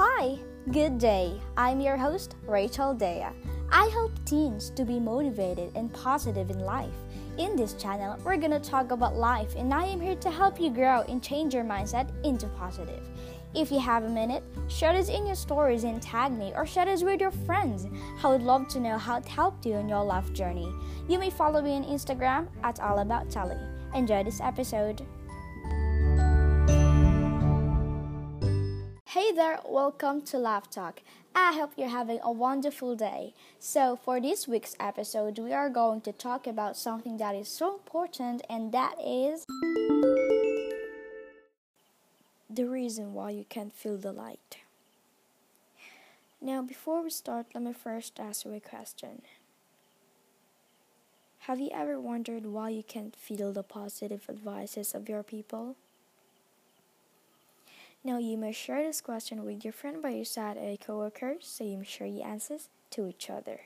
Hi, good day. I'm your host, Rachel Dea. I help teens to be motivated and positive in life. In this channel, we're gonna talk about life, and I am here to help you grow and change your mindset into positive. If you have a minute, share this in your stories and tag me or share this with your friends. I would love to know how it helped you in your life journey. You may follow me on Instagram at allabouttelly. Enjoy this episode. Hey there, welcome to Laugh Talk. I hope you're having a wonderful day. So, for this week's episode, we are going to talk about something that is so important, and that is the reason why you can't feel the light. Now, before we start, let me first ask you a question. Have you ever wondered why you can't feel the positive advices of your people? Now, you may share this question with your friend by your side or a coworker, so you may share your answers to each other.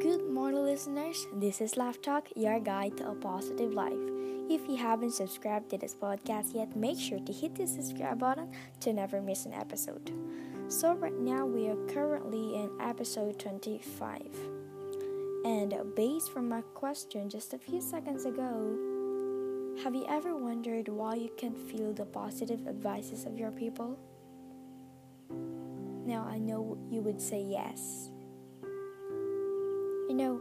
Good morning, listeners. This is Laugh Talk, your guide to a positive life. If you haven't subscribed to this podcast yet, make sure to hit the subscribe button to never miss an episode. So, right now, we are currently in episode 25. And based from my question just a few seconds ago, have you ever wondered why you can't feel the positive advices of your people? Now, I know you would say yes. You know,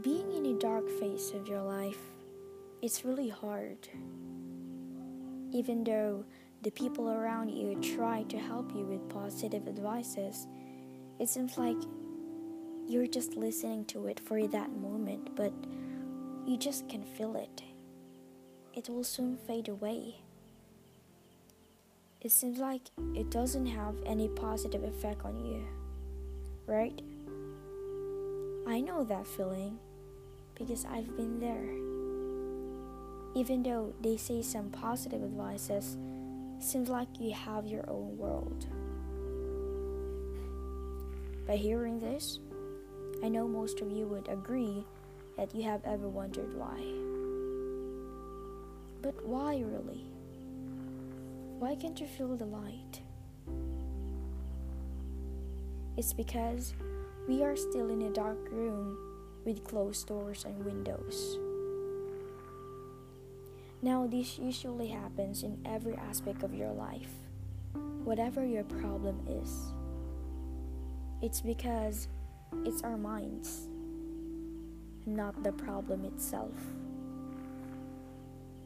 being in a dark phase of your life, it's really hard. Even though the people around you try to help you with positive advices, it seems like you're just listening to it for that moment, but you just can feel it. It will soon fade away. It seems like it doesn't have any positive effect on you, right? I know that feeling because I've been there. Even though they say some positive advices, seems like you have your own world. By hearing this, I know most of you would agree that you have ever wondered why. But why really? Why can't you feel the light? It's because we are still in a dark room with closed doors and windows. Now, this usually happens in every aspect of your life, whatever your problem is. It's because it's our minds, not the problem itself.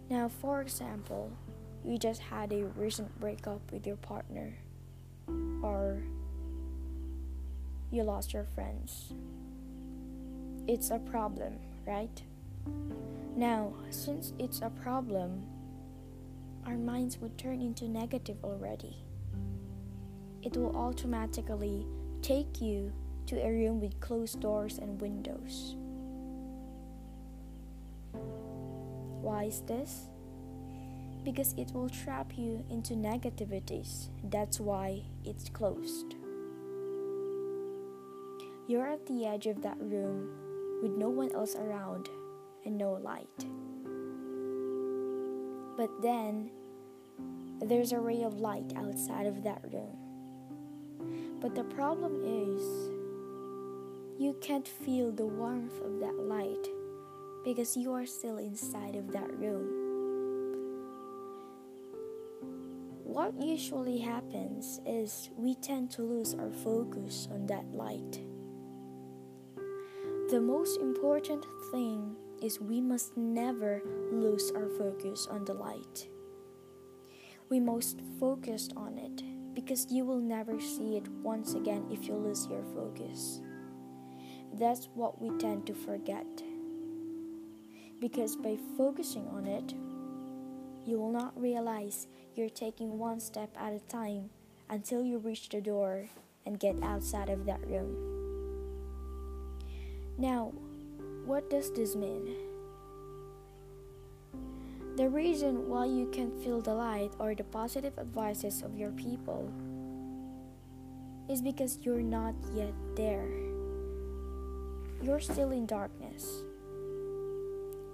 Now, for example, you just had a recent breakup with your partner, or you lost your friends. It's a problem, right? Now, since it's a problem, our minds would turn into negative already. It will automatically take you to a room with closed doors and windows. Why is this? Because it will trap you into negativities. That's why it's closed. You're at the edge of that room with no one else around and no light. But then there's a ray of light outside of that room. But the problem is, you can't feel the warmth of that light because you are still inside of that room. What usually happens is we tend to lose our focus on that light. The most important thing is we must never lose our focus on the light. We must focus on it because you will never see it once again if you lose your focus. That's what we tend to forget. Because by focusing on it, you will not realize you're taking one step at a time until you reach the door and get outside of that room. Now, what does this mean? The reason why you can't feel the light or the positive advices of your people is because you're not yet there. You're still in darkness.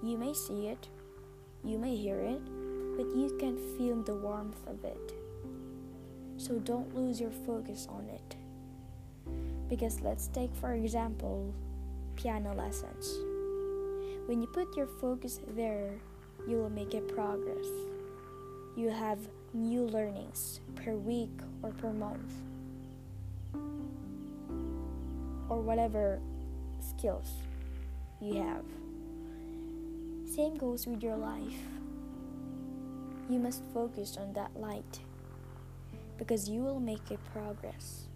You may see it, you may hear it, but you can feel the warmth of it. So don't lose your focus on it. Because let's take, for example, piano lessons. When you put your focus there, you will make a progress. You have new learnings per week or per month, or whatever skills you have. Same goes with your life. You must focus on that light because you will make a progress.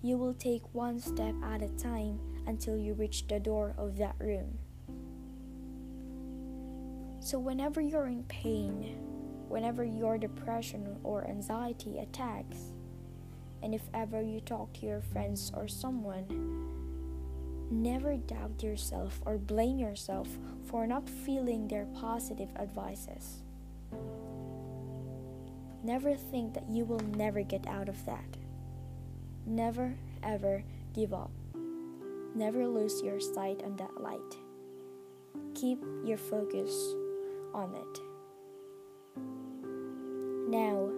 You will take one step at a time until you reach the door of that room. So, whenever you're in pain, whenever your depression or anxiety attacks, and if ever you talk to your friends or someone, never doubt yourself or blame yourself for not feeling their positive advices. Never think that you will never get out of that. Never ever give up. Never lose your sight on that light. Keep your focus on it. Now,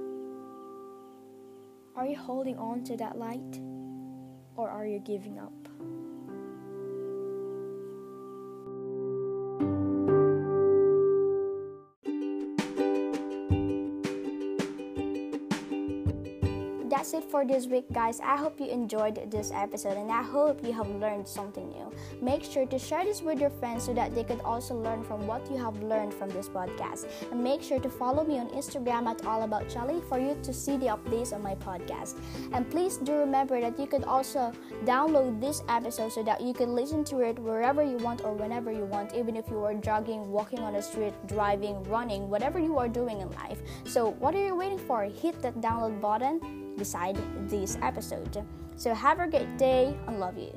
are you holding on to that light or are you giving up? That's it for this week, guys. I hope you enjoyed this episode and I hope you have learned something new. Make sure to share this with your friends so that they could also learn from what you have learned from this podcast. And make sure to follow me on Instagram at All About Charlie for you to see the updates on my podcast. And please do remember that you could also download this episode so that you can listen to it wherever you want or whenever you want, even if you are jogging, walking on the street, driving, running, whatever you are doing in life. So, what are you waiting for? Hit that download button beside this episode. So have a great day and love you.